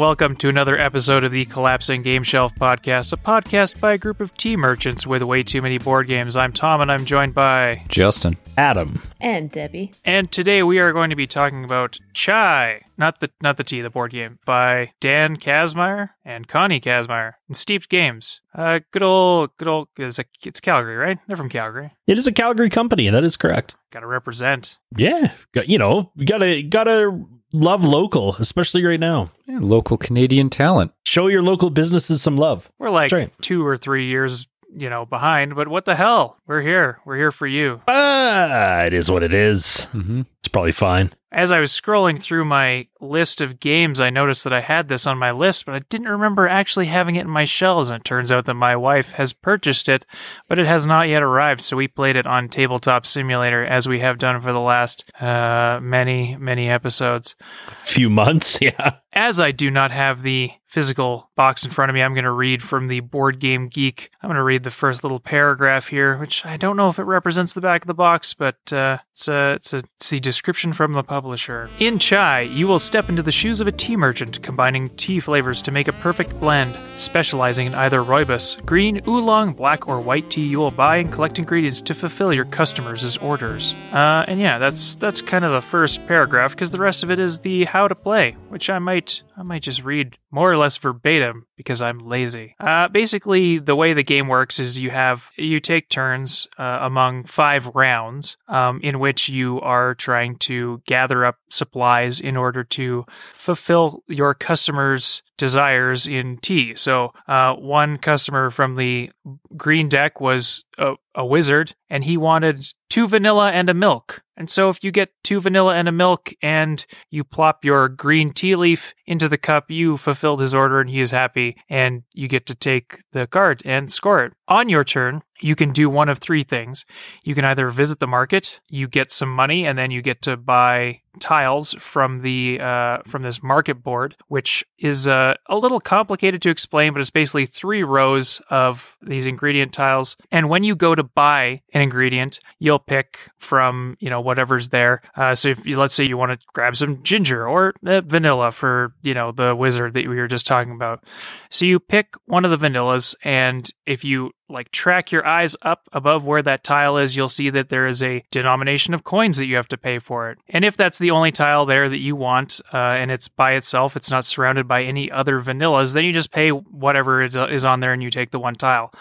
welcome to another episode of the Collapsing Game Shelf Podcast, a podcast by a group of tea merchants with way too many board games. I'm Tom and I'm joined by. Justin. Adam. And Debbie. And today we are going to be talking about Chai, not the not the tea, the board game, by Dan Kazmaier and Connie Kazmaier and Steeped Games. Uh, good old, good old. It's, a, it's Calgary, right? They're from Calgary. It is a Calgary company. That is correct. Got to represent. Yeah, you know, you gotta gotta love local, especially right now. Yeah, local Canadian talent. Show your local businesses some love. We're like right. two or three years, you know, behind, but what the hell? We're here. We're here for you. Ah, it is what it is. Mm-hmm. Probably fine. As I was scrolling through my list of games, I noticed that I had this on my list, but I didn't remember actually having it in my shelves. And it turns out that my wife has purchased it, but it has not yet arrived. So we played it on Tabletop Simulator, as we have done for the last uh, many, many episodes. A Few months, yeah. As I do not have the physical box in front of me, I'm going to read from the Board Game Geek. I'm going to read the first little paragraph here, which I don't know if it represents the back of the box, but uh, it's, a, it's, a, it's the description from the publisher. In Chai, you will step into the shoes of a tea merchant, combining tea flavors to make a perfect blend. Specializing in either rooibos, green, oolong, black, or white tea, you will buy and collect ingredients to fulfill your customers' orders. Uh, and yeah, that's that's kind of the first paragraph because the rest of it is the how to play, which I might I might just read more or less verbatim because I'm lazy. Uh, basically, the way the game works is you have you take turns uh, among five rounds um, in which you are trying to gather up supplies in order to fulfill your customers' desires in tea. So, uh, one customer from the green deck was a, a wizard, and he wanted two vanilla and a milk. And so, if you get two vanilla and a milk and you plop your green tea leaf into the cup, you fulfilled his order and he is happy, and you get to take the card and score it. On your turn, you can do one of three things. You can either visit the market, you get some money, and then you get to buy tiles from the uh, from this market board, which is uh, a little complicated to explain, but it's basically three rows of these ingredient tiles. And when you go to buy an ingredient, you'll pick from you know whatever's there. Uh, so if you let's say you want to grab some ginger or uh, vanilla for you know the wizard that we were just talking about, so you pick one of the vanillas, and if you like track your eyes up above where that tile is, you'll see that there is a denomination of coins that you have to pay for it. And if that's the only tile there that you want, uh, and it's by itself, it's not surrounded by any other vanillas, then you just pay whatever is on there and you take the one tile.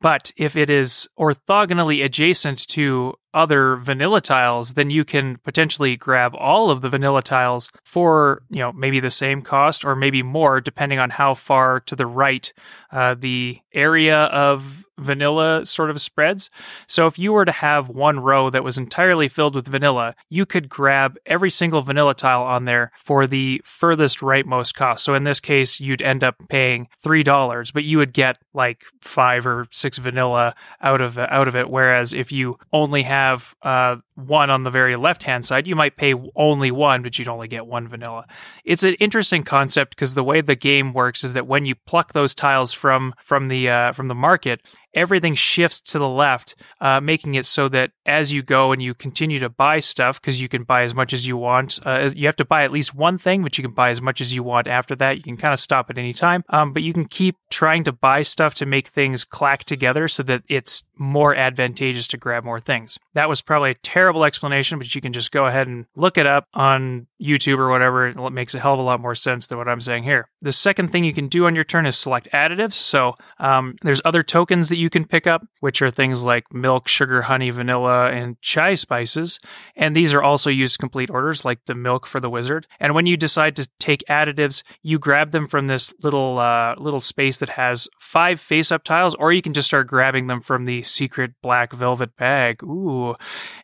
But if it is orthogonally adjacent to other vanilla tiles, then you can potentially grab all of the vanilla tiles for, you know, maybe the same cost or maybe more, depending on how far to the right uh, the area of vanilla sort of spreads. So if you were to have one row that was entirely filled with vanilla, you could grab every single vanilla tile on there for the furthest rightmost cost. So in this case, you'd end up paying $3, but you would get like 5 or 6 vanilla out of out of it whereas if you only have uh, one on the very left hand side, you might pay only one, but you'd only get one vanilla. It's an interesting concept because the way the game works is that when you pluck those tiles from from the uh, from the market, everything shifts to the left, uh, making it so that as you go and you continue to buy stuff, because you can buy as much as you want, uh, you have to buy at least one thing, but you can buy as much as you want after that. You can kind of stop at any time, um, but you can keep trying to buy stuff to make things clack together so that it's more advantageous to grab more things. That was probably a terrible explanation, but you can just go ahead and look it up on YouTube or whatever. It makes a hell of a lot more sense than what I'm saying here. The second thing you can do on your turn is select additives. So um, there's other tokens that you can pick up, which are things like milk, sugar, honey, vanilla, and chai spices. And these are also used to complete orders, like the milk for the wizard. And when you decide to take additives, you grab them from this little uh, little space that has five face-up tiles, or you can just start grabbing them from the secret black velvet bag. Ooh,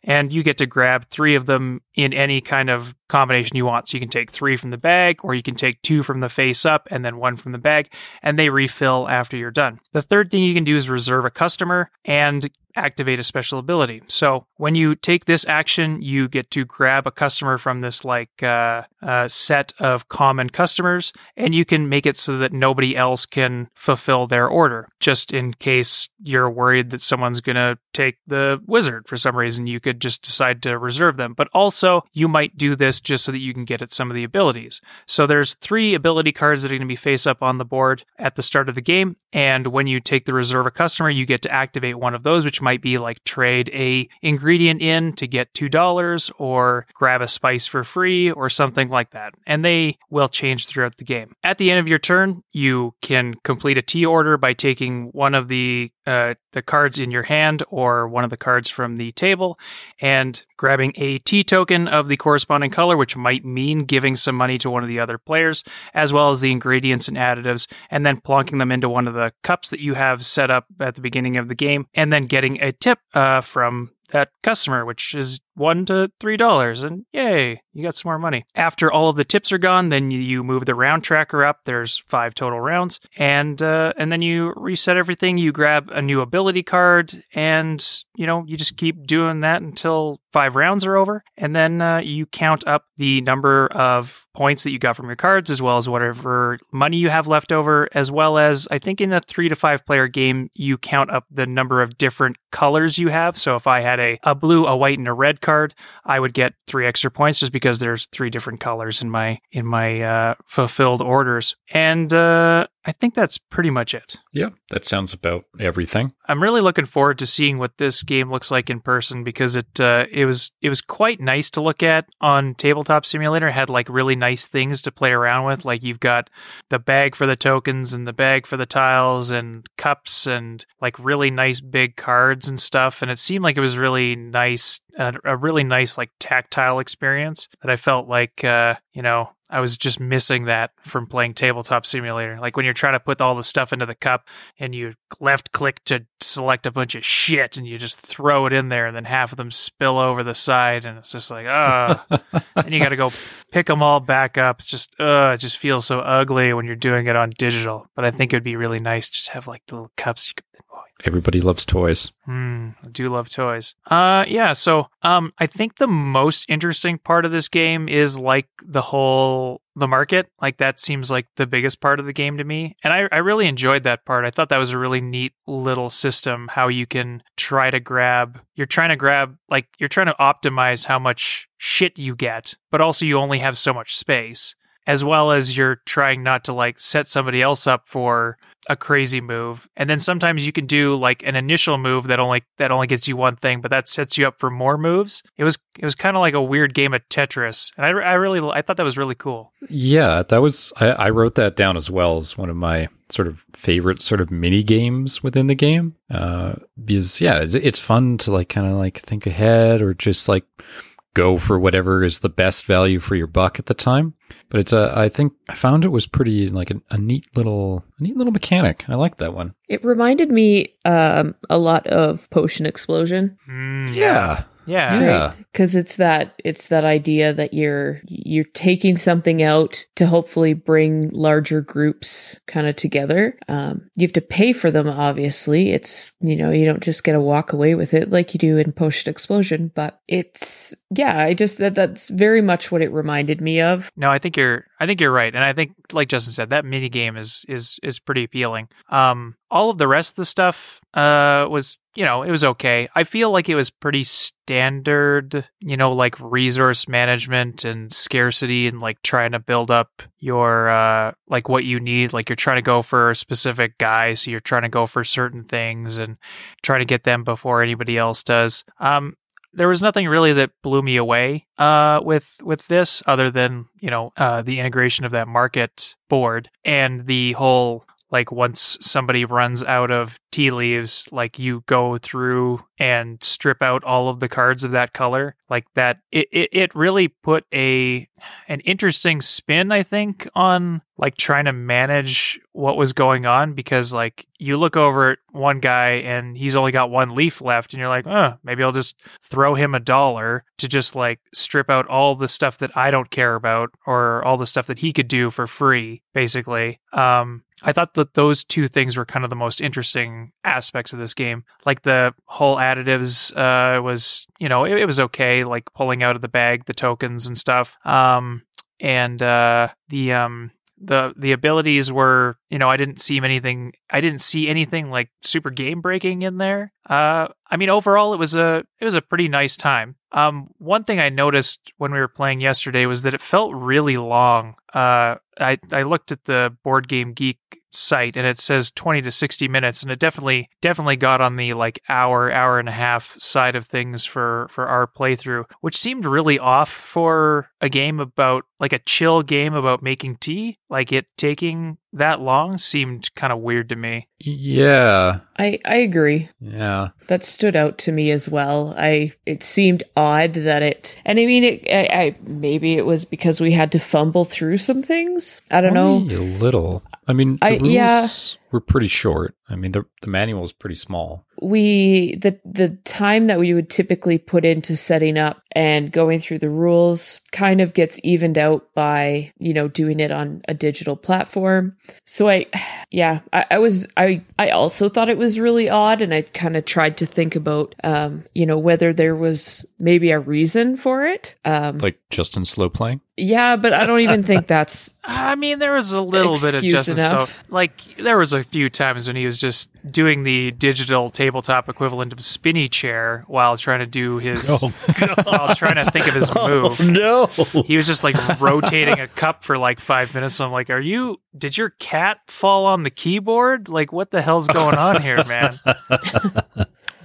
and you get to grab three of them in any kind of combination you want. So you can take three from the bag, or you can take two from the face up and then one from the bag, and they refill after you're done. The third thing you can do is reserve a customer and activate a special ability. So when you take this action, you get to grab a customer from this like uh, uh, set of common customers, and you can make it so that nobody else can fulfill their order. Just in case you're worried that someone's gonna take the wizard for some reason, you could just decide to reserve them. But also, you might do this this just so that you can get at some of the abilities. So there's three ability cards that are going to be face up on the board at the start of the game, and when you take the reserve a customer, you get to activate one of those, which might be like trade a ingredient in to get two dollars, or grab a spice for free, or something like that. And they will change throughout the game. At the end of your turn, you can complete a tea order by taking one of the uh, the cards in your hand or one of the cards from the table and grabbing a tea token of the corresponding color, which might mean giving some money to one of the other players, as well as the ingredients and additives, and then plunking them into one of the cups that you have set up at the beginning of the game, and then getting a tip uh, from that customer, which is one to three dollars, and yay, you got some more money. After all of the tips are gone, then you move the round tracker up. There's five total rounds, and uh, and then you reset everything. You grab a new ability card, and you know you just keep doing that until five rounds are over, and then uh, you count up the number of points that you got from your cards, as well as whatever money you have left over, as well as I think in a three to five player game, you count up the number of different colors you have. So if I had a, a blue, a white, and a red card, I would get three extra points just because there's three different colors in my in my uh, fulfilled orders. And uh, I think that's pretty much it. Yeah, that sounds about everything. I'm really looking forward to seeing what this game looks like in person because it uh, it was it was quite nice to look at on Tabletop Simulator. It had like really nice things to play around with. Like you've got the bag for the tokens and the bag for the tiles and cups and like really nice big cards and stuff. And it seemed like it was really nice, uh, a really nice like tactile experience that I felt like uh, you know I was just missing that from playing Tabletop Simulator. Like when you're trying to put all the stuff into the cup and you left click to select a bunch of shit and you just throw it in there and then half of them spill over the side and it's just like, ah. and you got to go pick them all back up. It's just, uh, it just feels so ugly when you're doing it on digital. But I think it'd be really nice just have like the little cups you could. Oh, Everybody loves toys. Hmm, I do love toys. Uh, yeah. So, um, I think the most interesting part of this game is like the whole the market. Like that seems like the biggest part of the game to me, and I I really enjoyed that part. I thought that was a really neat little system. How you can try to grab. You're trying to grab like you're trying to optimize how much shit you get, but also you only have so much space as well as you're trying not to like set somebody else up for a crazy move. And then sometimes you can do like an initial move that only that only gets you one thing, but that sets you up for more moves. It was it was kind of like a weird game of Tetris, and I, I really I thought that was really cool. Yeah, that was I, I wrote that down as well as one of my sort of favorite sort of mini games within the game. Uh, because yeah, it's, it's fun to like kind of like think ahead or just like go for whatever is the best value for your buck at the time. But it's a, I think I found it was pretty like a, a neat little, a neat little mechanic. I like that one. It reminded me um, a lot of Potion Explosion. Mm, Yeah. yeah, Yeah. because it's that it's that idea that you're you're taking something out to hopefully bring larger groups kind of together um, you have to pay for them obviously it's you know you don't just get to walk away with it like you do in potion explosion but it's yeah i just that that's very much what it reminded me of No, I think you're I think you're right. And I think like Justin said, that mini game is is is pretty appealing. Um all of the rest of the stuff uh was, you know, it was okay. I feel like it was pretty standard, you know, like resource management and scarcity and like trying to build up your uh like what you need. Like you're trying to go for a specific guy, so you're trying to go for certain things and trying to get them before anybody else does. Um there was nothing really that blew me away uh, with with this, other than you know uh, the integration of that market board and the whole like once somebody runs out of tea leaves, like you go through and strip out all of the cards of that color, like that. It it, it really put a an interesting spin, I think, on like trying to manage what was going on because like you look over at one guy and he's only got one leaf left and you're like, oh, maybe I'll just throw him a dollar to just like strip out all the stuff that I don't care about or all the stuff that he could do for free, basically. Um, I thought that those two things were kind of the most interesting aspects of this game. Like the whole additives uh, was, you know, it, it was okay, like pulling out of the bag the tokens and stuff. Um, and uh, the um, the the abilities were you know I didn't see anything I didn't see anything like super game breaking in there. Uh, I mean overall it was a it was a pretty nice time. Um, one thing I noticed when we were playing yesterday was that it felt really long. Uh, I I looked at the Board Game Geek site and it says 20 to 60 minutes and it definitely definitely got on the like hour hour and a half side of things for for our playthrough which seemed really off for a game about like a chill game about making tea like it taking that long seemed kind of weird to me Yeah. I I agree. Yeah. That stood out to me as well. I it seemed odd that it, and I mean, it. I, I maybe it was because we had to fumble through some things. I don't know. A little. I mean, the I- yeah. Were pretty short. I mean, the the manual is pretty small. we the the time that we would typically put into setting up and going through the rules kind of gets evened out by you know doing it on a digital platform so i yeah i, I was i i also thought it was really odd and i kind of tried to think about um you know whether there was maybe a reason for it um Like Justin slow playing. yeah but i don't even think that's I mean, there was a little bit of Excuse justice. So, enough. like, there was a few times when he was just doing the digital tabletop equivalent of spinny chair while trying to do his, Oh, while trying to think of his oh, move. no. He was just like rotating a cup for like five minutes. So I'm like, are you, did your cat fall on the keyboard? Like, what the hell's going on here, man?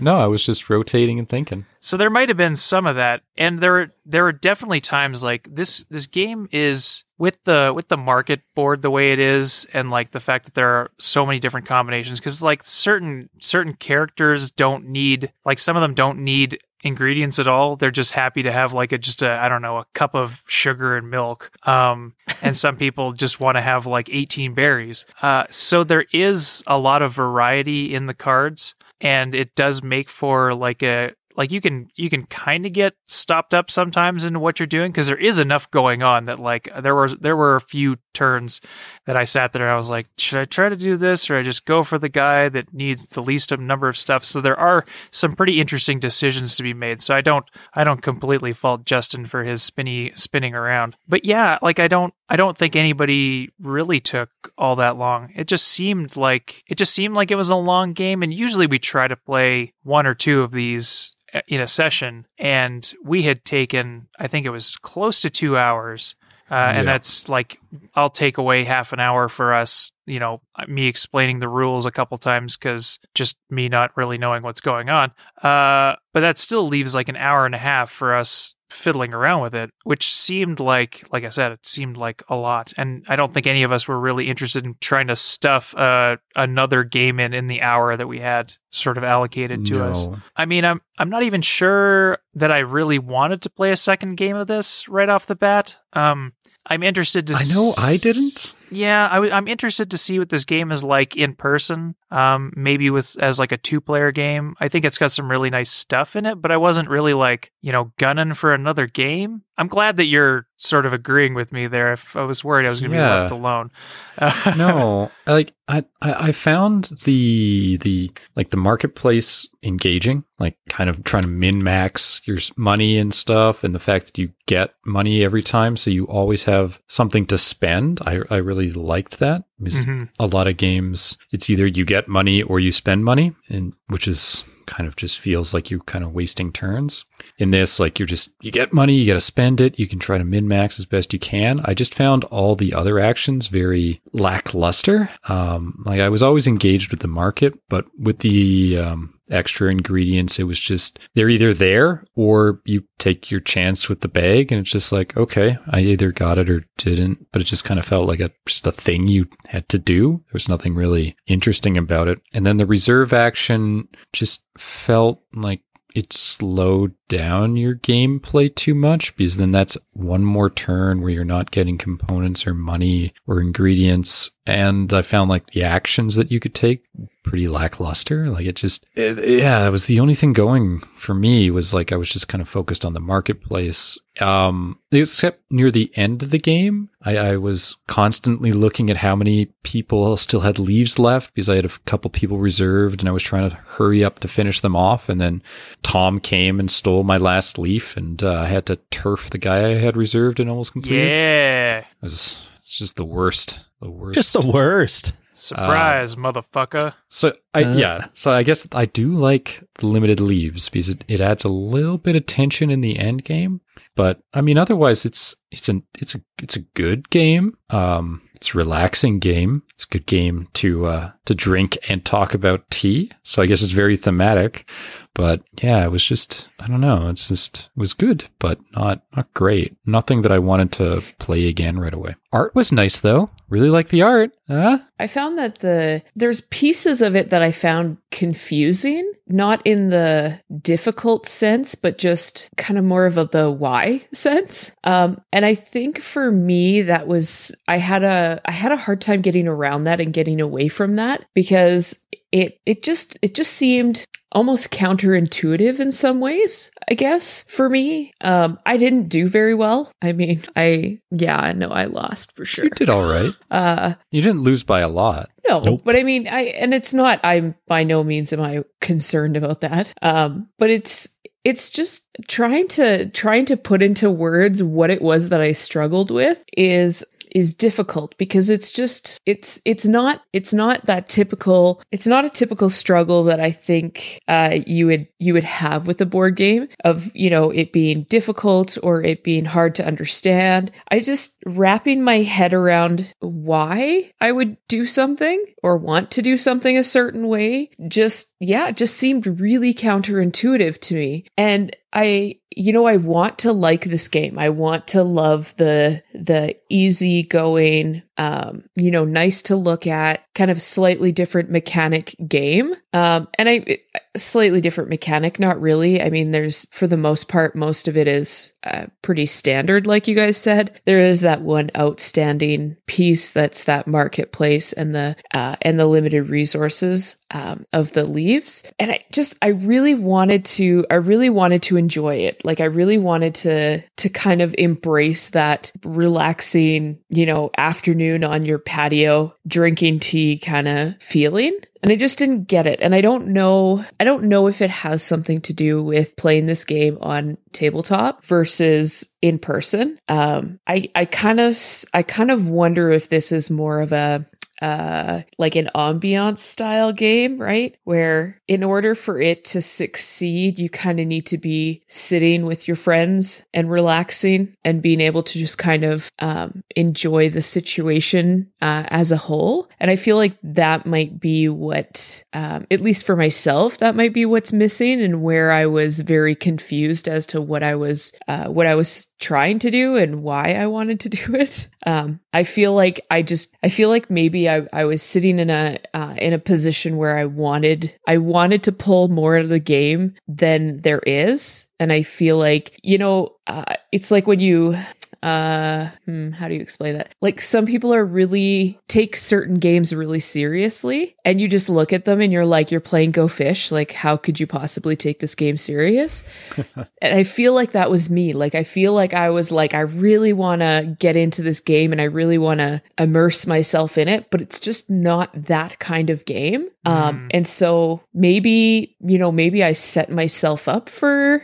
No, I was just rotating and thinking. So there might have been some of that, and there there are definitely times like this. This game is with the with the market board the way it is, and like the fact that there are so many different combinations. Because like certain certain characters don't need like some of them don't need ingredients at all. They're just happy to have like a just a I don't know a cup of sugar and milk. Um, and some people just want to have like 18 berries. Uh, so there is a lot of variety in the cards and it does make for like a like you can you can kind of get stopped up sometimes into what you're doing because there is enough going on that like there was there were a few turns that I sat there. And I was like should I try to do this or I just go for the guy that needs the least number of stuff? So there are some pretty interesting decisions to be made. So I don't I don't completely fault Justin for his spinny spinning around. But yeah like I don't I don't think anybody really took all that long. It just seemed like it just seemed like it was a long game. And usually we try to play one or two of these uh, in a session. And we had taken i think it was close to two hours uh, and that's like i'll take away half an hour for us you know me explaining the rules a couple times because just me not really knowing what's going on. Uh, but that still leaves like an hour and a half for us fiddling around with it which seemed like like i said it seemed like a lot. And i don't think any of us were really interested in trying to stuff uh, another game in in the hour that we had sort of allocated to us. I mean, I'm I'm not even sure that I really wanted to play a second game of this right off the bat. Um, I'm interested to. I know I s- didn't. Yeah, I w- I'm interested to see what this game is like in person. Um, maybe with as like a two player game. I think it's got some really nice stuff in it, but I wasn't really like you know gunning for another game. I'm glad that you're sort of agreeing with me there. If I was worried I was going to Yeah. be left alone. no, like I, I I found the the like the marketplace engaging, like kind of trying to min max your money and stuff, and the fact that you get money every time, so you always have something to spend. I I really liked that Mhm. a lot of games, it's either you get money or you spend money, and which is kind of just feels like you're kind of wasting turns. In this, like you're just you get money, you got to spend it. You can try to min max as best you can. I just found all the other actions very lackluster. Um, like I was always engaged with the market, but with the um, extra ingredients, it was just they're either there or you take your chance with the bag, and it's just like okay, I either got it or didn't. But it just kind of felt like a just a thing you had to do. There was nothing really interesting about it. And then the reserve action just felt like it slowed down your gameplay too much because then that's one more turn where you're not getting components or money or ingredients. And I found like the actions that you could take pretty lackluster. Like it just, it, yeah, it was the only thing going for me was like I was just kind of focused on the marketplace. Um, except near the end of the game, I, I was constantly looking at how many people still had leaves left because I had a couple people reserved and I was trying to hurry up to finish them off. And then Tom came and stole my last leaf and uh, I had to turf the guy I had reserved and almost completed. Yeah. It was It's just the worst. The worst. Just the worst. Surprise, motherfucker. So I Uh, yeah, so I guess I do like the limited leaves because it, it adds a little bit of tension in the end game. But I mean otherwise it's it's an it's a it's a good game. Um it's a relaxing game. It's a good game to uh to drink and talk about tea. So I guess it's very thematic. But yeah, it was just I don't know, it's just it was good, but not not great. Nothing that I wanted to play again right away. Art was nice though. Really like the art. Huh? I found that the there's pieces of it that I found confusing, not in the difficult sense, but just kind of more of a the why sense. Um, and I think for me that was I had a I had a hard time getting around that and getting away from that because it it just it just seemed almost counterintuitive in some ways i guess for me um i didn't do very well i mean i yeah i know i lost for sure You did all right. uh You didn't lose by a lot. no, Nope. but I mean, I and it's not. I'm by no means am I concerned about that. Um, but it's it's just trying to trying to put into words what it was that I struggled with is is difficult because it's just it's it's not it's not that typical it's not a typical struggle that I think uh you would you would have with a board game of you know it being difficult or it being hard to understand. I just wrapping my head around why I would do something or want to do something a certain way just yeah just seemed really counterintuitive to me. And I you know I want to like this game. I want to love the the easy going um you know nice to look at kind of slightly different mechanic game. Um and I slightly different mechanic not really. I mean there's for the most part most of it is uh, pretty standard like you guys said. There is that one outstanding piece that's that marketplace and the uh and the limited resources um of the leaves. And I just I really wanted to I really wanted to enjoy it. Like I really wanted to to kind of embrace that relaxing, you know, afternoon on your patio drinking tea kind of feeling. And I just didn't get it. And I don't know I don't know if it has something to do with playing this game on tabletop versus in person. Um I I kind of I kind of wonder if this is more of a uh like an ambiance style game, right? Where in order for it to succeed, you kind of need to be sitting with your friends and relaxing and being able to just kind of um enjoy the situation uh as a whole. And I feel like that might be what um at least for myself, that might be what's missing and where I was very confused as to what I was uh what I was trying to do and why I wanted to do it. Um, I feel like I just, I feel like maybe I, I was sitting in a, uh, in a position where I wanted, I wanted to pull more out of the game than there is. And I feel like, you know, uh, it's like when you, uh hmm, how do you explain that? Like some people are really take certain games really seriously and you just look at them and you're like you're playing go fish. Like how could you possibly take this game serious? And i feel like that was me. Like i feel like i was like i really want to get into this game and i really want to immerse myself in it but it's just not that kind of game. Um and so maybe you know maybe i set myself up for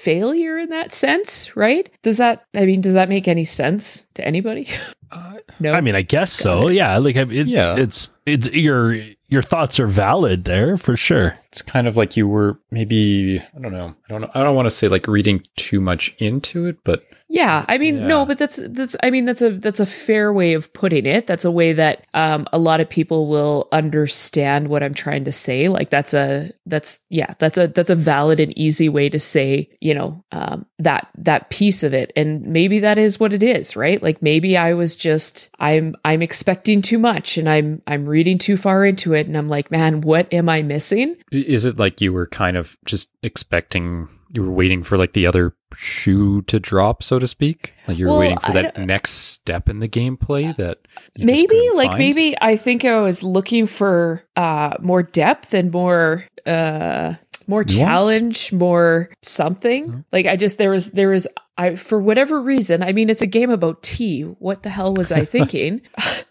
failure in that sense right? Does that i mean does that make any sense to anybody Uh, no I mean, I guess so. Yeah, like I- it's, Yeah. it's it's your your thoughts are valid there for sure. it's kind of like you were maybe I don't know. I don't know. I don't want to say like reading too much into it, but Yeah, I mean, no, but that's that's. I mean, that's a that's a fair way of putting it. That's a way that um, a lot of people will understand what I'm trying to say. Like that's a that's yeah, that's a that's a valid and easy way to say you know um, that that piece of it. And maybe that is what it is, right? Like maybe I was just I'm I'm expecting too much, and I'm I'm reading too far into it, and I'm like, man, what am I missing? is it like you were kind of just expecting you were waiting for like the other shoe to drop, so to speak? Like you were Well, waiting for that next step in the gameplay that maybe like find? maybe i think i was looking for uh more depth and more uh more challenge more something Mm-hmm. like i just there was there was i for whatever reason i mean it's a game about tea what the hell was i thinking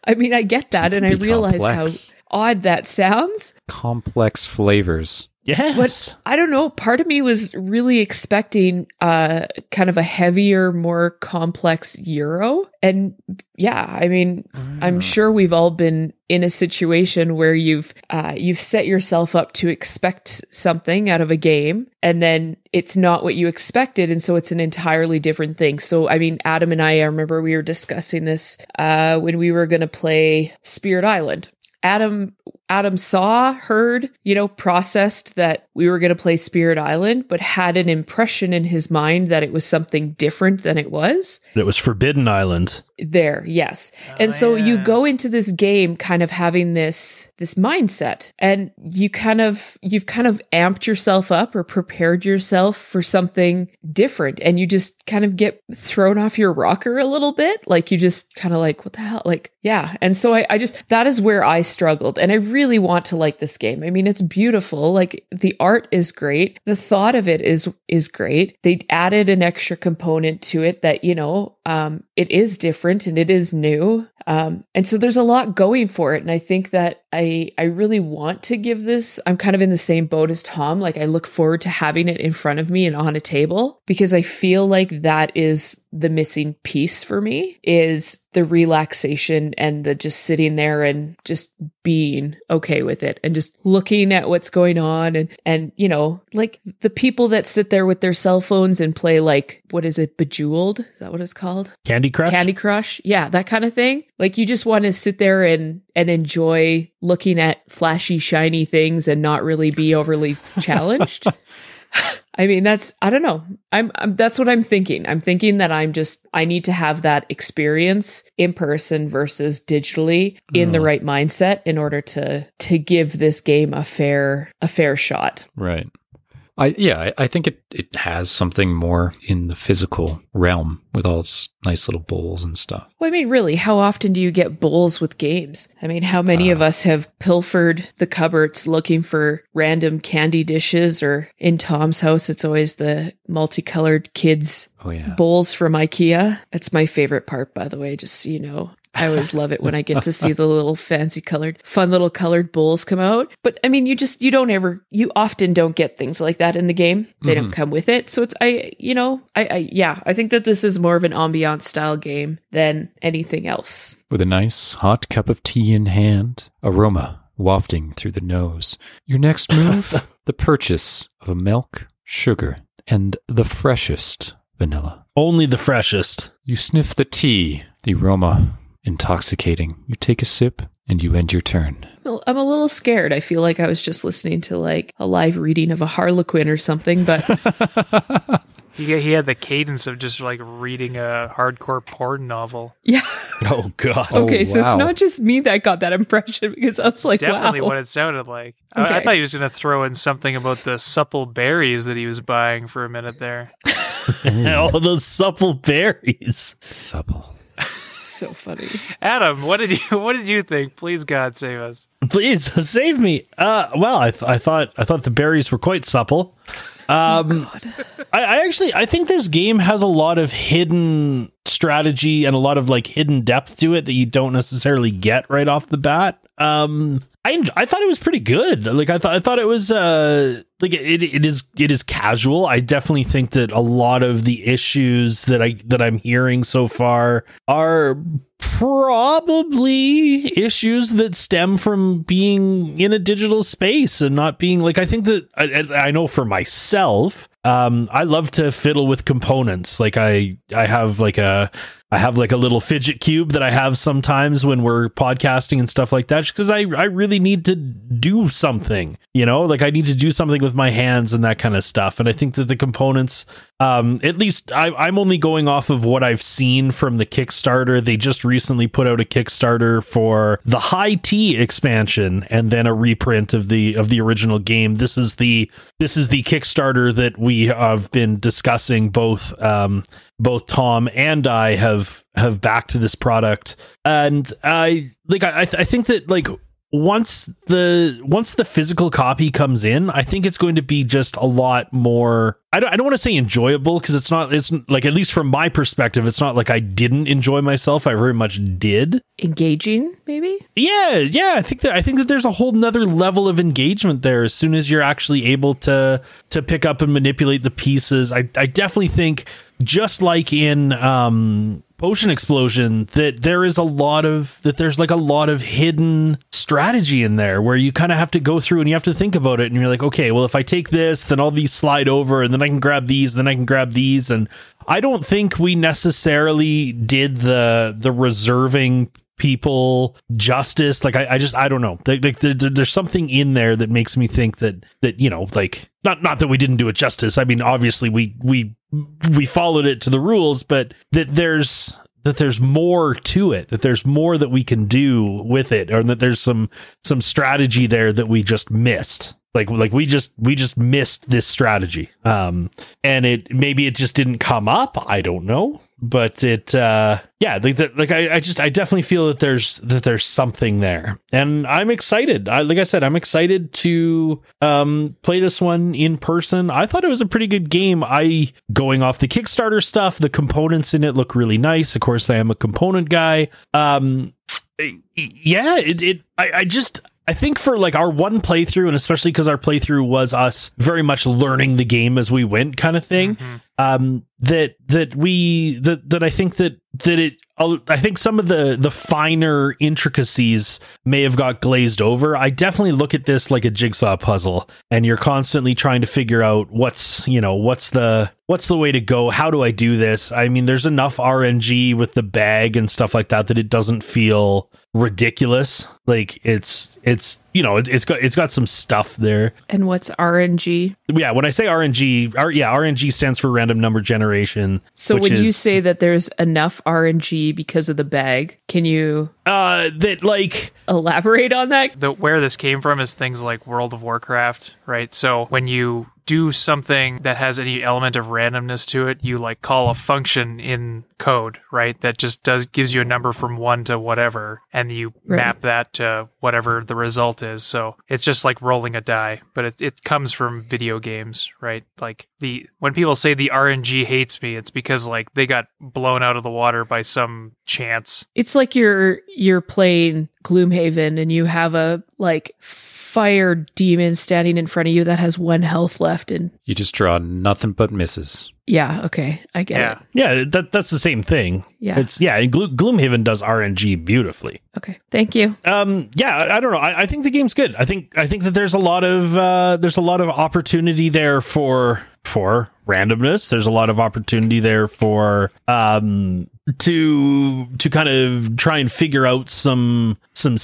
i mean i get that and i realize complex. how odd that sounds complex flavors. Yes. But I don't know. Part of me was really expecting uh kind of a heavier, more complex Euro. And yeah, I mean, I'm sure we've all been in a situation where you've uh, you've set yourself up to expect something out of a game, and then it's not what you expected, and so it's an entirely different thing. So, I mean, Adam and I, I remember we were discussing this uh, when we were going to play Spirit Island. Adam Adam saw, heard, you know, processed that we were going to play Spirit Island, but had an impression in his mind that it was something different than it was. It was Forbidden Island. There, yes. Oh, and so you go into this game kind of having this this mindset and you kind of you've kind of amped yourself up or prepared yourself for something different and you just kind of get thrown off your rocker a little bit. Like you just kind of like, what the hell? Like, yeah. And so I, I just that is where I struggled. And I really want to like this game. I mean, it's beautiful. Like the art is great. The thought of it is is great. They added an extra component to it that, you know, um, it is different and it is new. Um, and so there's a lot going for it. And I think that I I really want to give this. I'm kind of in the same boat as Tom. Like I look forward to having it in front of me and on a table because I feel like that is the missing piece for me is the relaxation and the just sitting there and just being okay with it and just looking at what's going on and and you know like the people that sit there with their cell phones and play like what is it bejeweled is that what it's called Candy Crush? Candy Crush. Yeah, that kind of thing. Like you just want to sit there and and enjoy looking at flashy shiny things and not really be overly challenged. I mean, that's I don't know. I'm, I'm that's what I'm thinking. I'm thinking that I'm just I need to have that experience in person versus digitally in the oh. right mindset in order to to give this game a fair a fair shot. Right. I yeah, I, I think it it has something more in the physical realm with all its nice little bowls and stuff. Well, I mean, really, how often do you get bowls with games? I mean, how many uh. of us have pilfered the cupboards looking for random candy dishes, or in Tom's house, it's always the multicolored kids Oh yeah. bowls from IKEA. That's my favorite part, by the way, just so you know. I always love it when I get to see the little fancy colored, fun little colored bowls come out. But I mean, you just, you don't ever, you often don't get things like that in the game. They don't mm-hmm. come with it. So it's, I, you know, I, I, yeah, I think that this is more of an ambiance style game than anything else. With a nice hot cup of tea in hand, aroma wafting through the nose. Your next move, the purchase of a milk, sugar, and the freshest vanilla. Only the freshest. You sniff the tea, the aroma intoxicating. You take a sip and you end your turn. I'm a little scared. I feel like I was just listening to like a live reading of a Harlequin or something, but He, he had the cadence of just like reading a hardcore porn novel. yeah. Oh God. Oh, Okay, so wow. it's not just me that got that impression because I was like, Definitely wow. what it sounded like. I, I thought he was going to throw in something about the supple berries that he was buying for a minute there. All those supple berries. Supple. So funny. Adam, what did you what did you think? Please God save us. Please save me. Uh, well, I, th- I thought I thought the berries were quite supple. Um, I, I actually I think this game has a lot of hidden strategy and a lot of like hidden depth to it that you don't necessarily get right off the bat. Um, I I thought it was pretty good. Like I thought I thought it was uh like it it is it is casual. I definitely think that a lot of the issues that I that I'm hearing so far are probably issues that stem from being in a digital space and not being like I think that I, I know for myself um I love to fiddle with components. Like I I have like a I have like a little fidget cube that I have sometimes when we're podcasting and stuff like that because I I really need to do something you know? Like I need to do something with my hands and that kind of stuff. And I think that the components um at least I, I'm only going off of what I've seen from the Kickstarter. They just recently put out a Kickstarter for the high tea expansion and then a reprint of the of the original game. This is the this is the Kickstarter that we have been discussing both um both Tom and I have have backed this product, and I like I I think that like once the once the physical copy comes in, I think it's going to be just a lot more. I don't, I don't want to say enjoyable because it's not. It's like at least from my perspective, it's not like I didn't enjoy myself. I very much did. Engaging, maybe. Yeah, yeah. I think that I think that there's a whole nother level of engagement there as soon as you're actually able to to pick up and manipulate the pieces. I I definitely think just like in um potion explosion that there is a lot of that there's like a lot of hidden strategy in there where you kind of have to go through and you have to think about it and you're like okay well if i take this then all these slide over and then i can grab these then i can grab these. And i don't think we necessarily did the the reserving people justice. Like i, I just i don't know. Like, like there, there's something in there that makes me think that that you know like not not that we didn't do it justice. I mean obviously we we we followed it to the rules but that there's that there's more to it that there's more that we can do with it or that there's some some strategy there that we just missed. Like like we just we just missed this strategy. Um and it maybe it just didn't come up. I don't know but it uh yeah like that like I, I just i definitely feel that there's that there's something there. And i'm excited. I, like i said i'm excited to um play this one in person. I thought it was a pretty good game. I going off the kickstarter stuff the components in it look really nice. Of course i am a component guy. Um yeah it, it I, I just I think for like our one playthrough, and especially because our playthrough was us very much learning the game as we went, kind of thing. Mm-hmm. Um, that that we that that I think that that it I think some of the the finer intricacies may have got glazed over. I definitely look at this like a jigsaw puzzle and you're constantly trying to figure out what's, you know, what's the what's the way to go? How do I do this? I mean, there's enough RNG with the bag and stuff like that that it doesn't feel ridiculous. Like it's it's you know, it, it's got it's got some stuff there. And what's RNG? Yeah, when I say RNG, R, yeah, RNG stands for random number generation. So when is, you say that there's enough RNG because of the bag, can you uh that like elaborate on that? The where this came from is things like World of Warcraft, right? So when you do something that has any element of randomness to it, you like call a function in code, right? That just does gives you a number from one to whatever, and you right. map that to whatever the result is. So it's just like rolling a die, but it, it comes from video games, right? Like the when people say the RNG hates me, it's because like they got blown out of the water by some chance. It's like you're you're playing Gloomhaven and you have a like fire demon standing in front of you that has one health left and you just draw nothing but misses. Yeah, okay. I get yeah. it. Yeah, that that's the same thing. Yeah. It's yeah, Glo- Gloomhaven does RNG beautifully. Okay. Thank you. Um yeah, I, I don't know. I, I, think the game's good. I think I think that there's a lot of uh there's a lot of opportunity there for for randomness. There's a lot of opportunity there for um to to kind of try and figure out some some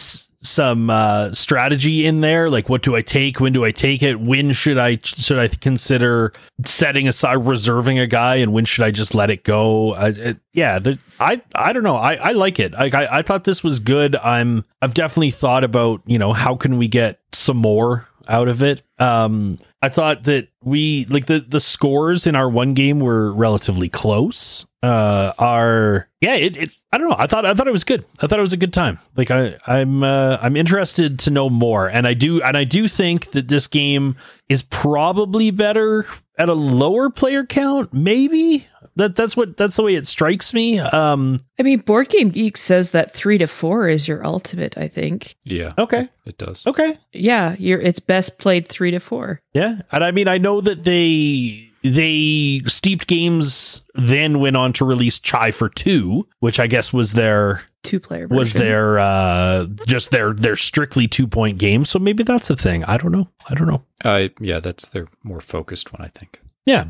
some uh, strategy in there like what do i take? When do i take it? When should i should i consider setting aside reserving a guy and when should i just let it go? I, it, yeah the, i i don't know. I i like it. I, I i thought this was good. I'm i've definitely thought about you know how can we get some more out of it um i thought that we like the the scores in our one game were relatively close uh are yeah it, it i don't know i thought i thought it was good i thought it was a good time like i i'm uh, i'm interested to know more and i do and i do think that this game is probably better at a lower player count maybe that that's what that's the way it strikes me. Um, I mean, Board Game Geek says that three to four is your ultimate. I think. Yeah. Okay. It does. Okay. Yeah, you're. It's best played three to four. Yeah, and I mean, I know that they they steeped games then went on to release chai for two which i guess was their two player was their uh just their their strictly two point game. So maybe that's a thing. I don't know. I don't know. Uh yeah that's their more focused one i think. Yeah.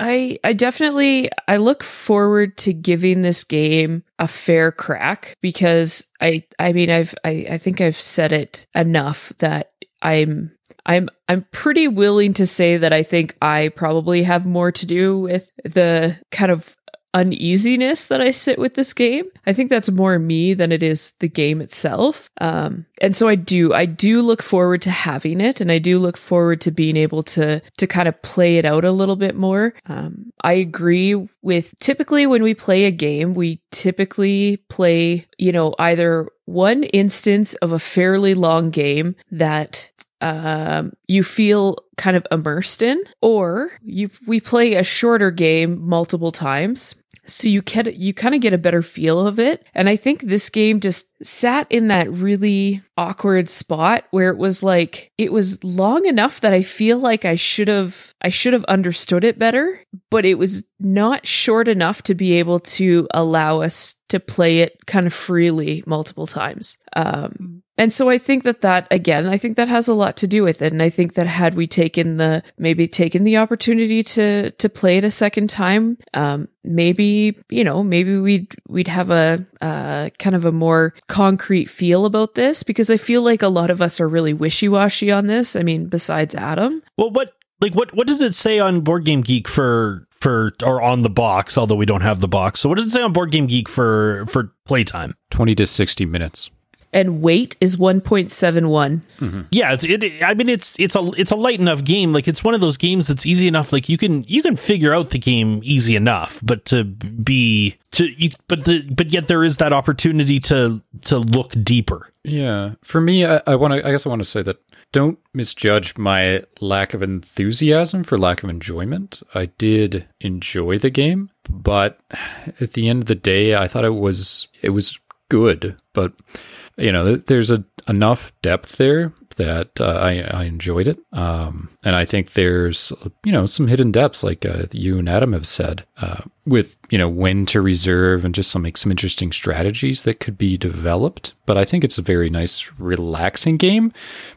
I I definitely I look forward to giving this game a fair crack because I I mean I've I, I think I've said it enough that I'm I'm I'm pretty willing to say that I think I probably have more to do with the kind of uneasiness that I sit with this game. I think that's more me than it is the game itself. Um, and so I do, I do look forward to having it, and I do look forward to being able to to kind of play it out a little bit more. Um, I agree with typically when we play a game, we typically play, you know, either one instance of a fairly long game that um, you feel kind of immersed in, or you we play a shorter game multiple times. So you can you kind of get a better feel of it. And I think this game just sat in that really awkward spot where it was like it was long enough that I feel like I should have I should have understood it better, but it was not short enough to be able to allow us to play it kind of freely multiple times. Um, and so I think that that again, I think that has a lot to do with it. And I think that had we taken the maybe taken the opportunity to to play it a second time, um, maybe you know maybe we'd we'd have a uh, kind of a more concrete feel about this because I feel like a lot of us are really wishy washy on this. I mean, besides Adam. Well, what like what what does it say on Board Game Geek for for or on the box? Although we don't have the box, so what does it say on Board Game Geek for for playtime? 20 to 60 minutes. And weight is 1.71. Yeah, it's it. I mean, it's it's a it's a light enough game. Like it's one of those games that's easy enough. Like you can you can figure out the game easy enough, but to be to you, but the but yet there is that opportunity to to look deeper. Yeah. For me, I, I want to, I guess I want to say that don't misjudge my lack of enthusiasm for lack of enjoyment. I did enjoy the game, but at the end of the day, I thought it was, it was good, but you know, there's a, enough depth there that uh, I, I enjoyed it. Um, and I think there's, you know, some hidden depths, like uh, you and Adam have said, uh, with, you know, when to reserve and just some, like, some interesting strategies that could be developed. But I think it's a very nice, relaxing game.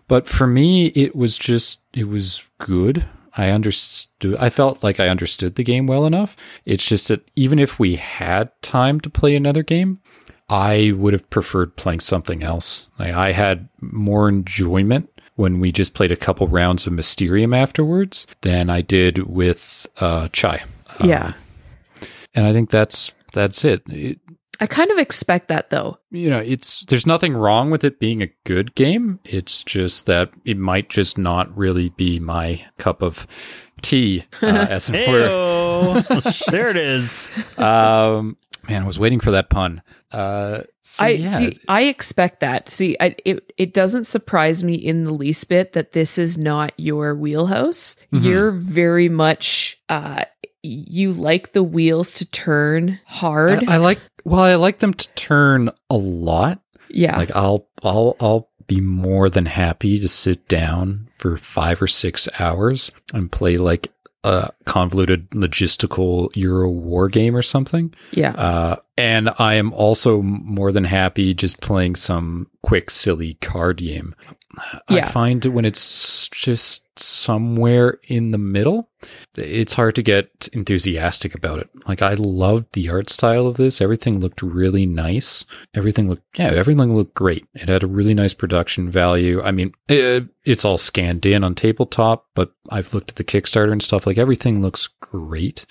But for me, it was just, it was good. I understood, I felt like I understood the game well enough. It's just that even if we had time to play another game, I would have preferred playing something else. Like I had more enjoyment when we just played a couple rounds of Mysterium afterwards than I did with uh, Chai. Um, yeah. and I think that's that's it. it. I kind of expect that though. You know, it's there's nothing wrong with it being a good game. It's just that it might just not really be my cup of tea, uh, as it were. Heyo. there it is. Um, man, I was waiting for that pun. Uh, so I yeah, see. I expect that. See, I, it it doesn't surprise me in the least bit that this is not your wheelhouse. Mhm. You're very much. uh You like the wheels to turn hard. I, I like well, I like them to turn a lot. yeah. Like I'll I'll I'll be more than happy to sit down for five or six hours and play like a convoluted logistical Euro war game or something. yeah. Uh, and I am also more than happy just playing some quick, silly card game. I Yeah. find when it's just somewhere in the middle, it's hard to get enthusiastic about it. Like I loved the art style of this. Everything looked really nice. Everything looked, yeah, everything looked great. It had a really nice production value. I mean, it, it's all scanned in on tabletop, but I've looked at the Kickstarter and stuff. Like everything looks great.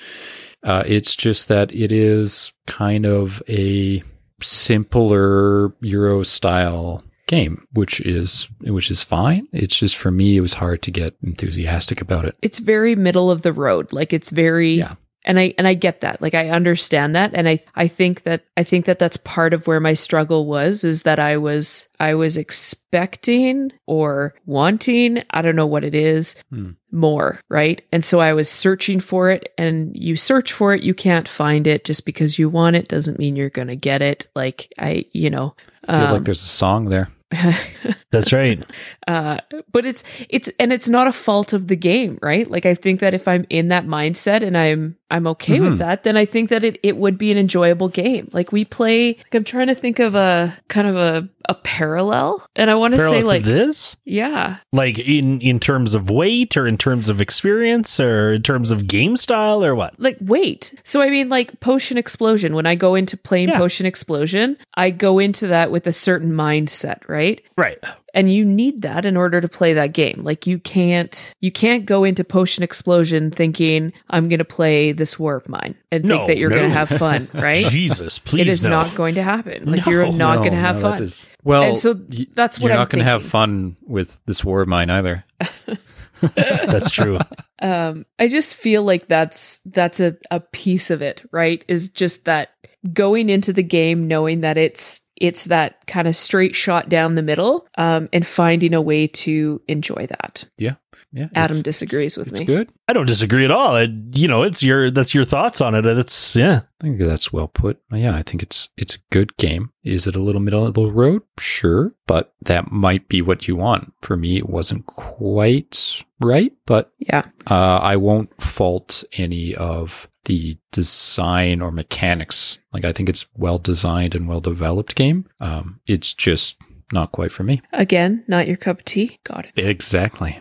Uh, it's just that it is kind of a simpler Euro style game, which is which is fine. It's just for me, it was hard to get enthusiastic about it. it's very middle of the road. Like it's very Yeah. and I and I get that. Like I understand that and I I think that I think that that's part of where my struggle was is that I was I was expecting or wanting, I don't know what it is, Hmm. more, right? And so I was searching for it and you search for it, you can't find it just because you want it doesn't mean you're going to get it. Like I, you know, I feel um, like there's a song there. That's right. uh but it's it's and it's not a fault of the game right like i think that if i'm in that mindset and i'm i'm okay Mhm. with that then i think that it, it would be an enjoyable game like we play like i'm trying to think of a kind of a a parallel and i want to say like this, yeah like in in terms of weight, or in terms of experience, or in terms of game style, or what? like wait so i mean like potion explosion when i go into playing Yeah. potion explosion i go into that with a certain mindset right Right. And you need that in order to play that game. Like you can't you can't go into Potion Explosion thinking I'm going to play this war of mine and think that you're no. going to have fun, right? Jesus, please it is no. not going to happen. Like you're not No, going to have no, fun. that is- well, And so that's what you're I'm not going to have fun with this war of mine either. That's true. um i just feel like that's that's a, a piece of it right is just that going into the game knowing that it's it's that kind of straight shot down the middle um and finding a way to enjoy that Yeah, yeah. adam it's- disagrees with It's me good. I don't disagree at all. I, you know, it's your that's your thoughts on it. It's yeah. I think that's well put. Yeah, I think it's it's a good game. Is it a little middle of the road? Sure, but that might be what you want. For me, it wasn't quite right, but yeah uh, I won't fault any of the design or mechanics. Like I think it's well designed and well developed game. Um, it's just not quite for me. again not your cup of tea got it Exactly.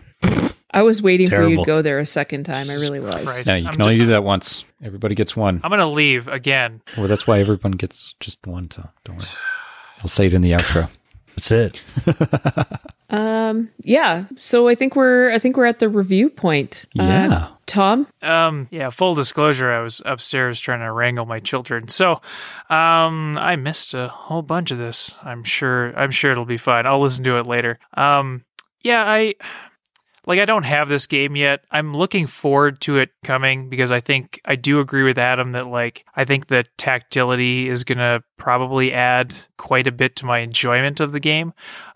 i was waiting for you to go there a second time i really was Christ. Now you I'm can only ju- do that once. Everybody gets one. I'm gonna leave again. Well, that's why everyone gets just one. So don't worry. I'll say it in the outro. That's it. um yeah so i think we're i think we're at the review point Uh, Yeah. tom Um, yeah, full disclosure, I was upstairs trying to wrangle my children. So, um, I missed a whole bunch of this. I'm sure, I'm sure it'll be fine. I'll listen to it later. Um, yeah, I, like, I don't have this game yet. I'm looking forward to it coming because I think I do agree with Adam that, like, I think the tactility is going to probably add quite a bit to my enjoyment of the game.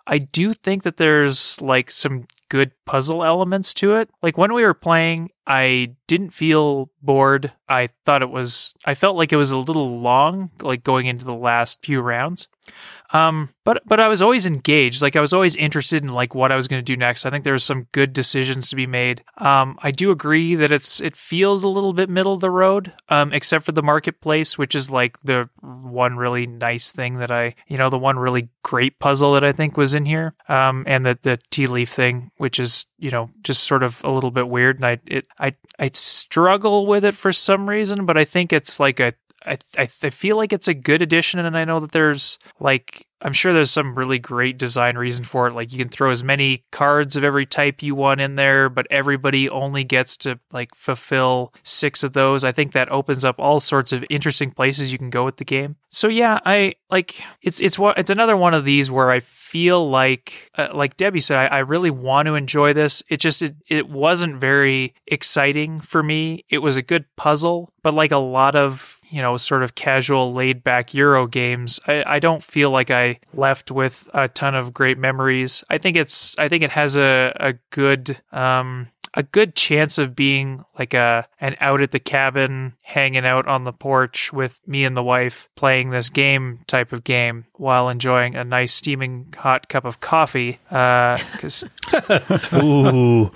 I do think that there's like some good puzzle elements to it. Like when we were playing, I didn't feel bored. I thought it was I felt like it was a little long like going into the last few rounds. Um but but I was always engaged. Like I was always interested in like what I was going to do next. I think there's some good decisions to be made. Um I do agree that it's it feels a little bit middle of the road um except for the marketplace which is like the one really nice thing that I, you know, the one really great puzzle that I think was in here. Um, and the the tea leaf thing, which is you know just sort of a little bit weird, and I it I I struggle with it for some reason, but I think it's like a I, I I feel like it's a good addition, and I know that there's like I'm sure there's some really great design reason for it. Like you can throw as many cards of every type you want in there, but everybody only gets to like fulfill six of those. I think that opens up all sorts of interesting places you can go with the game. So yeah, I like it's it's one it's another one of these where I feel like uh, like Debbie said, I, I really want to enjoy this. It just it, it wasn't very exciting for me. It was a good puzzle, but like a lot of you know, sort of casual, laid back Euro games, I, I don't feel like I left with a ton of great memories. I think it's, I think it has a, a good, um, a good chance of being like a an out at the cabin hanging out on the porch with me and the wife playing this game type of game while enjoying a nice steaming hot cup of coffee because Ooh.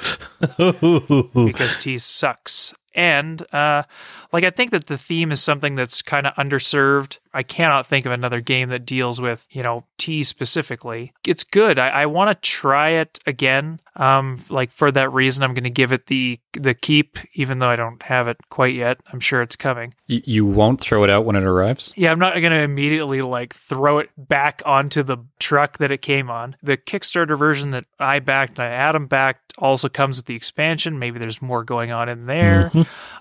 because tea sucks. And uh, like I think that the theme is something that's kind of underserved. I cannot think of another game that deals with you know tea specifically. It's good. I, I want to try it again. Um, like for that reason, I'm going to give it the the keep, even though I don't have it quite yet. I'm sure it's coming. Y- you won't throw it out when it arrives. Yeah, I'm not going to immediately like throw it back onto the truck that it came on. The Kickstarter version that I backed, and Adam backed, also comes with the expansion. Maybe there's more going on in there.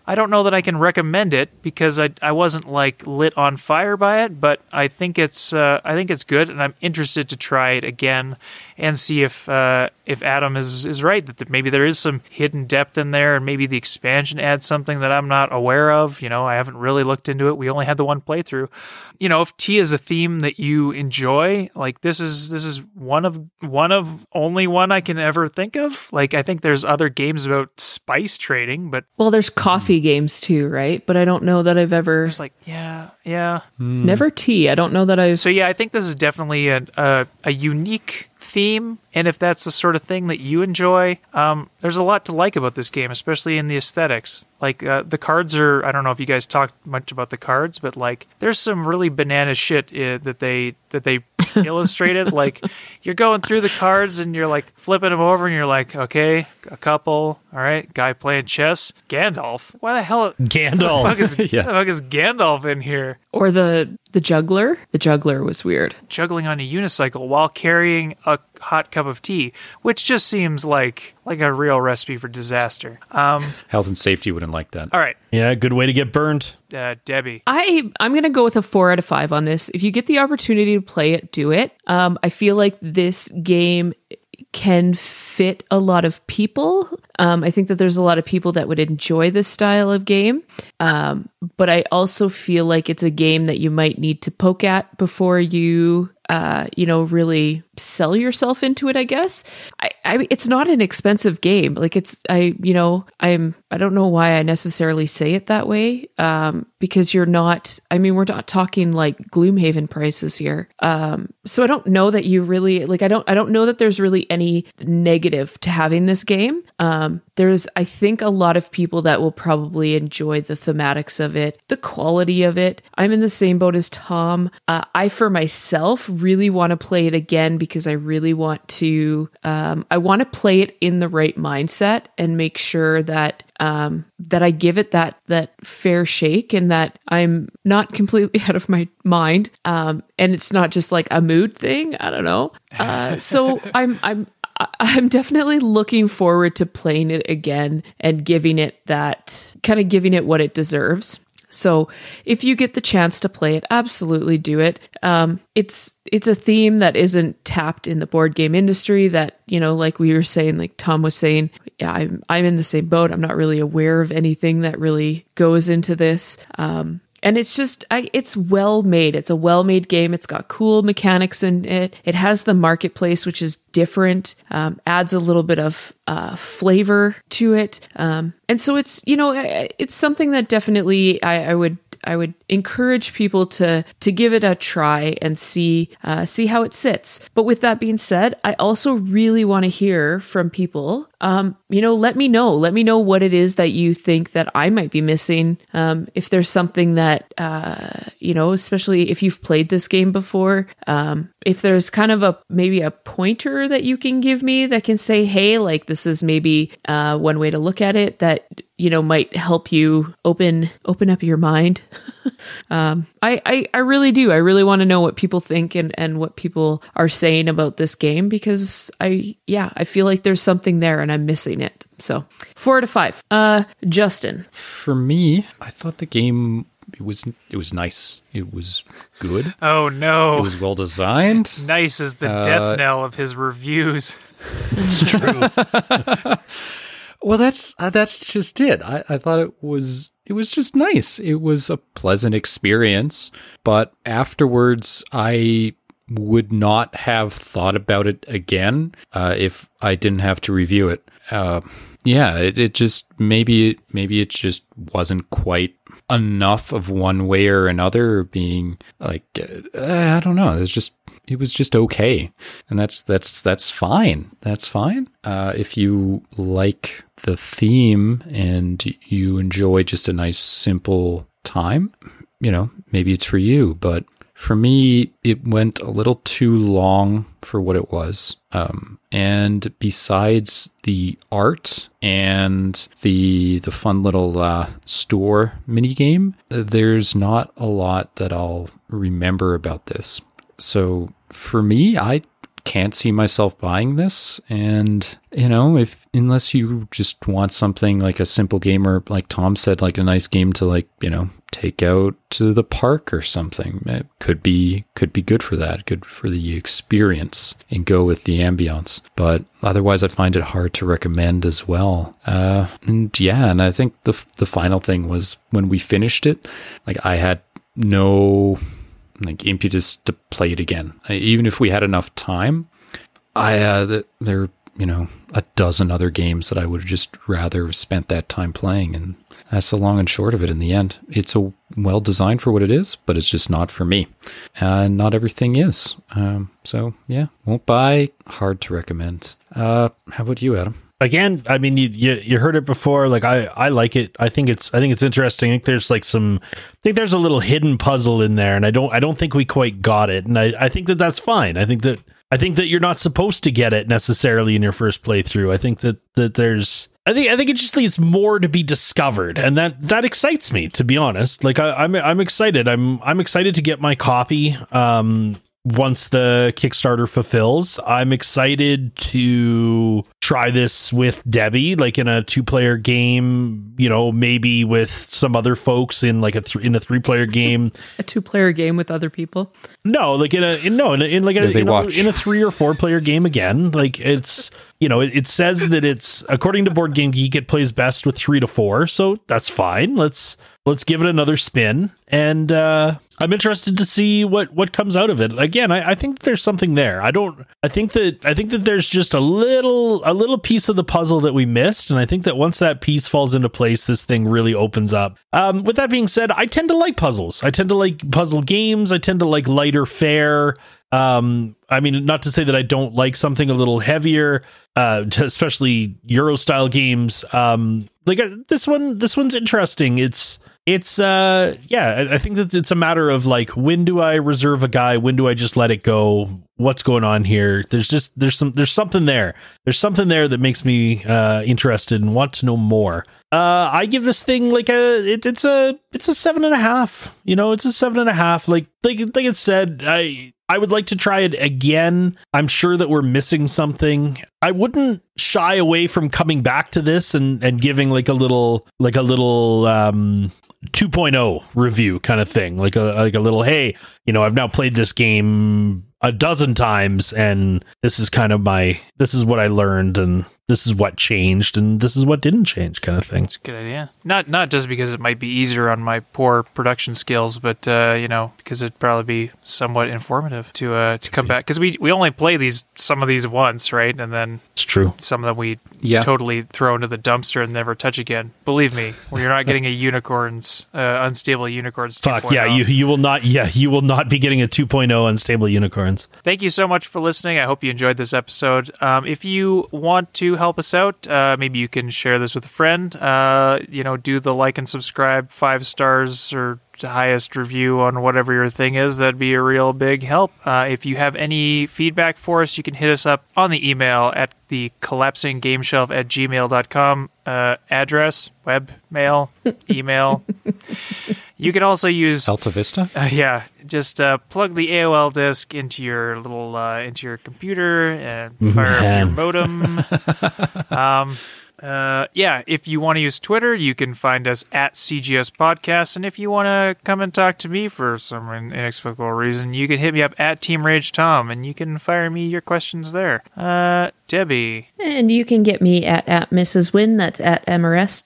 I don't know that I can recommend it because I I wasn't like lit on fire by it, but I think it's uh, I think it's good, and I'm interested to try it again and see if uh, if Adam is is right that maybe there is some hidden depth in there, and maybe the expansion adds something that I'm not aware of. You know, I haven't really looked into it. We only had the one playthrough. You know, if tea is a theme that you enjoy, like this is this is one of one of only one I can ever think of. Like I think there's other games about spice trading, but Well, there's coffee games too, right? But I don't know that I've ever it's like yeah, yeah. never tea. I don't know that I've So yeah, I think this is definitely a a, a unique theme, and if that's the sort of thing that you enjoy, um, there's a lot to like about this game, especially in the aesthetics. Like uh, the cards are, I don't know if you guys talked much about the cards, but like there's some really banana shit uh, that they that they illustrated. like you're going through the cards and you're like flipping them over, and you're like, okay, a couple, all right, guy playing chess, Gandalf. Why the hell? The fuck Gandalf. is, Yeah. the fuck is Gandalf in here? or the the juggler. The juggler was weird. juggling on a unicycle while carrying a hot cup of tea, which just seems like like a real recipe for disaster. Um, Health and safety wouldn't like that. all right, Yeah, good way to get burned. uh, Debbie. I I'm gonna go with a four out of five on this. If you get the opportunity to play it, do it. Um, I feel like this game can fit a lot of people. Um, I think that there's a lot of people that would enjoy this style of game. Um, but I also feel like it's a game that you might need to poke at before you, uh, you know, really sell yourself into it. I guess. I, I, it's not an expensive game. Like it's, I, you know, I'm, I don't know why I necessarily say it that way. Um, because you're not. I mean, we're not talking like Gloomhaven prices here. Um, so I don't know that you really like. I don't. I don't know that there's really any negative to having this game. Um, there's, I think, a lot of people that will probably enjoy the thematics of it, the quality of it. I'm in the same boat as Tom. Uh, I, for myself, really want to play it again because I really want to. Um, I want to play it in the right mindset and make sure that um, that I give it that that fair shake and that I'm not completely out of my mind. Um, and it's not just like a mood thing. I don't know. Uh, so I'm I'm I'm definitely looking forward to playing it again and giving it that kind of giving it what it deserves. So if you get the chance to play it, absolutely do it. Um, it's it's a theme that isn't tapped in the board game industry. That you know, like we were saying, like Tom was saying, yeah, I'm I'm in the same boat. I'm not really aware of anything that really goes into this. Um, and it's just I, it's well made it's a well made game it's got cool mechanics in it it has the marketplace which is different um, adds a little bit of uh, flavor to it um, and so it's you know it's something that definitely I, I would I would encourage people to to give it a try and see uh, see how it sits. But with that being said, I also really want to hear from people. Um, you know, let me know. Let me know what it is that you think that I might be missing. Um, if there's something that uh, you know, especially if you've played this game before, um, if there's kind of a maybe a pointer that you can give me that can say, hey, like this is maybe uh, one way to look at it that you know might help you open open up your mind um, I, I i really do i really want to know what people think and and what people are saying about this game because i yeah i feel like there's something there and i'm missing it so four out of five uh justin For me, I thought the game it was it was nice. It was good. Oh no. It was well designed. nice is the Uh, death knell of his reviews. It's true. well, that's uh, that's just it. I, I thought it was it was just nice. It was a pleasant experience, but afterwards, I would not have thought about it again uh, if I didn't have to review it. Uh, yeah, it, it just maybe maybe it just wasn't quite enough of one way or another. Being like uh, I don't know. It's just it was just okay, and that's that's that's fine. That's fine. Uh, if you like the theme and you enjoy just a nice simple time, you know, maybe it's for you. But for me, it went a little too long for what it was. Um, and besides the art and the the fun little uh, store mini game, there's not a lot that I'll remember about this. So for me, I can't see myself buying this and you know if unless you just want something like a simple game or like tom said like a nice game to like you know take out to the park or something it could be could be good for that good for the experience and go with the ambience. but otherwise i find it hard to recommend as well uh and yeah and i think the the final thing was when we finished it like i had no like impetus to play it again. I, even if we had enough time, I uh, th- there you know a dozen other games that I would have just rather spent that time playing, and that's the long and short of it. In the end, it's a well designed for what it is, but it's just not for me, and not everything is. Um, so yeah, won't buy. Hard to recommend. Uh, how about you, Adam? again i mean you, you you heard it before like i i like it i think it's i think it's interesting i think there's like some i think there's a little hidden puzzle in there and i don't i don't think we quite got it and i i think that that's fine i think that i think that you're not supposed to get it necessarily in your first playthrough i think that that there's I think I think it just leaves more to be discovered, and that that excites me. To be honest, like I, I'm I'm excited. I'm I'm excited to get my copy. Um, once the Kickstarter fulfills. I'm excited to try this with Debbie, like in a two player game, you know, maybe with some other folks in like a th- in a three player game. A two player game with other people. No, like in a in, no in, a, in like a Yeah, they you know, watch. in a three or four player game again. Like it's you know it, it says that it's according to Board Game Geek it plays best with three to four, so that's fine. Let's let's give it another spin, and uh, I'm interested to see what what comes out of it. Again, I, I think there's something there. I don't. I think that I think that there's just a little a little piece of the puzzle that we missed, and I think that once that piece falls into place, this thing really opens up. Um, with that being said, I tend to like puzzles. I tend to like puzzle games. I tend to like lighter fare. Um, I mean, not to say that I don't like something a little heavier, uh, especially Euro style games. Um, like uh, this one, this one's interesting. It's it's uh yeah I- think that it's a matter of like when do i reserve a guy? When do i just let it go? What's going on here? There's just there's some there's something there. There's something there that makes me uh interested and want to know more. Uh i give this thing like a it, it's a it's a seven and a half you know it's a seven and a half. Like like like it said i I would like to try it again. I'm sure that we're missing something. I wouldn't shy away from coming back to this and and giving like a little like a little um 2.0 review kind of thing like a like a little hey you know i've now played this game a dozen times and this is kind of my this is what i learned and this is what changed and this is what didn't change kind of thing It's a good idea. Not not just because it might be easier on my poor production skills, but uh, you know because it'd probably be somewhat informative to uh, to come back because we we only play these some of these once, right? And then it's true some of them we Yeah. totally throw into the dumpster and never touch again. Believe me, when you're not getting a unicorns, uh, unstable unicorns. fuck 2.0. yeah you you will not yeah you will not be getting a 2.0 unstable unicorns Thank you so much for listening. I hope you enjoyed this episode. Um, if you want to help us out, uh, maybe you can share this with a friend. Uh, you know, do the like and subscribe, five stars or highest review on whatever your thing is. That'd be a real big help. Uh, if you have any feedback for us, you can hit us up on the email at the collapsing game shelf at gmail.com uh, address, web mail, email. you can also use Alta Vista? uh, yeah, just uh, plug the AOL disk into your little uh, into your computer and fire up your modem. um, uh, yeah, if you want to use Twitter, you can find us at CGS Podcast, and if you want to come and talk to me for some inexplicable reason, you can hit me up at Team Rage Tom, and you can fire me your questions there. Uh, Debbie, And you can get me at, at Mrs. Win. That's at M-R-S-W-H-Y-N.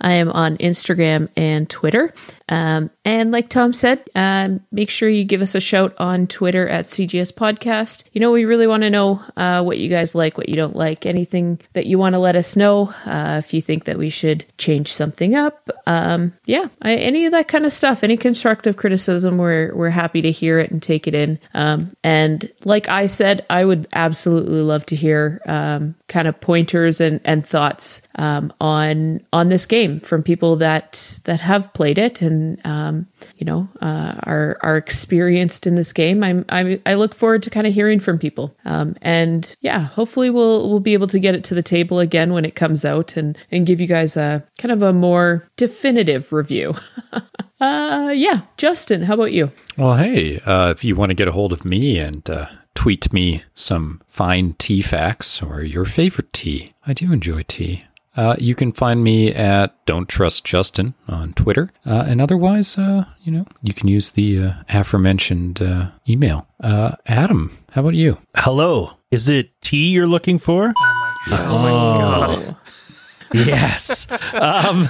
I am on Instagram and Twitter. Um, and like Tom said, um, make sure you give us a shout on Twitter at CGS Podcast. You know, we really want to know uh, what you guys like, what you don't like, anything that you want to let us know. Uh, if you think that we should change something up, um, yeah, I, any of that kind of stuff, any constructive criticism, we're we're happy to hear it and take it in. Um, and like I said, I would absolutely love to hear um, kind of pointers and, and thoughts um, on on this game from people that that have played it and um, you know uh, are are experienced in this game. I'm, I'm I look forward to kind of hearing from people. Um, and yeah, hopefully we'll we'll be able to get it to the table again when it comes out and and give you guys a kind of a more definitive review. uh, yeah, Justin, how about you? Well, hey, uh, if you want to get a hold of me and uh, tweet me some fine tea facts or your favorite tea, I do enjoy tea. Uh, you can find me at Don't Trust Justin on Twitter. Uh, and otherwise, uh, you know, you can use the uh, aforementioned uh, email. Uh, Adam, how about you? hello is it tea you're looking for oh my god, yes. Um,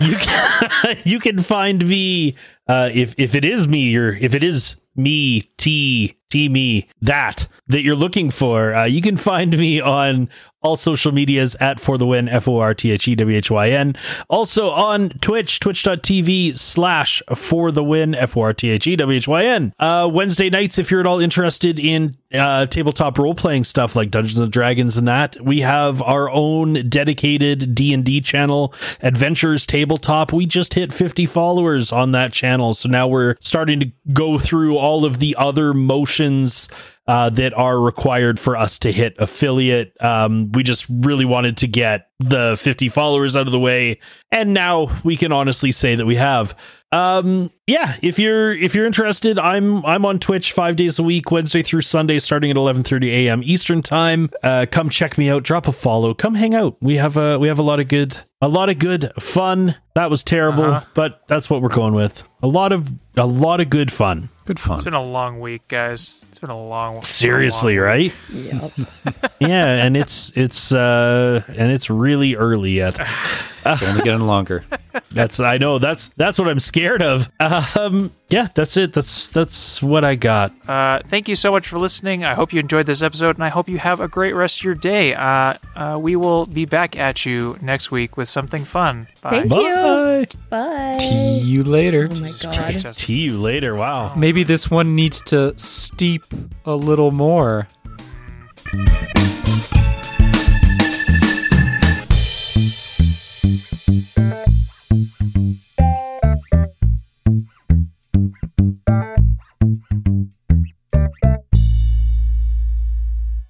you can you can find me uh, if if it is me or if it is me T T me that that you're looking for. Uh, you can find me on all social medias at for the win f o r t h e w h y n. Also on Twitch twitch.tv slash for the win f o r t h e w h y n. Uh, Wednesday nights if you're at all interested in uh, tabletop role playing stuff like Dungeons and Dragons and that we have our own dedicated D and D channel, Adventures Tabletop. We just hit 50 followers on that channel, so now we're starting to go through all of the other motions uh, that are required for us to hit affiliate. Um, we just really wanted to get the 50 followers out of the way, and now we can honestly say that we have. Um, yeah, if you're if you're interested, I'm I'm on Twitch five days a week, Wednesday through Sunday, starting at 11:30 a.m. Eastern time. Uh, come check me out, drop a follow, come hang out. We have a we have a lot of good a lot of good fun. That was terrible, Uh-huh. but that's what we're going with. A lot of a lot of good fun. Good fun. It's been a long week, guys. It's been a long. Seriously, long right? Yep. yeah, and it's it's uh and it's really early yet. It's only getting longer. That's I know that's that's what I'm scared of. Um yeah, that's it. That's that's what I got. Uh, thank you so much for listening. I hope you enjoyed this episode, and I hope you have a great rest of your day. Uh, uh, we will be back at you next week with something fun. Bye. Thank you. Bye. Bye. See you later. Oh my god. See you later. Wow. Maybe this one needs to steep a little more.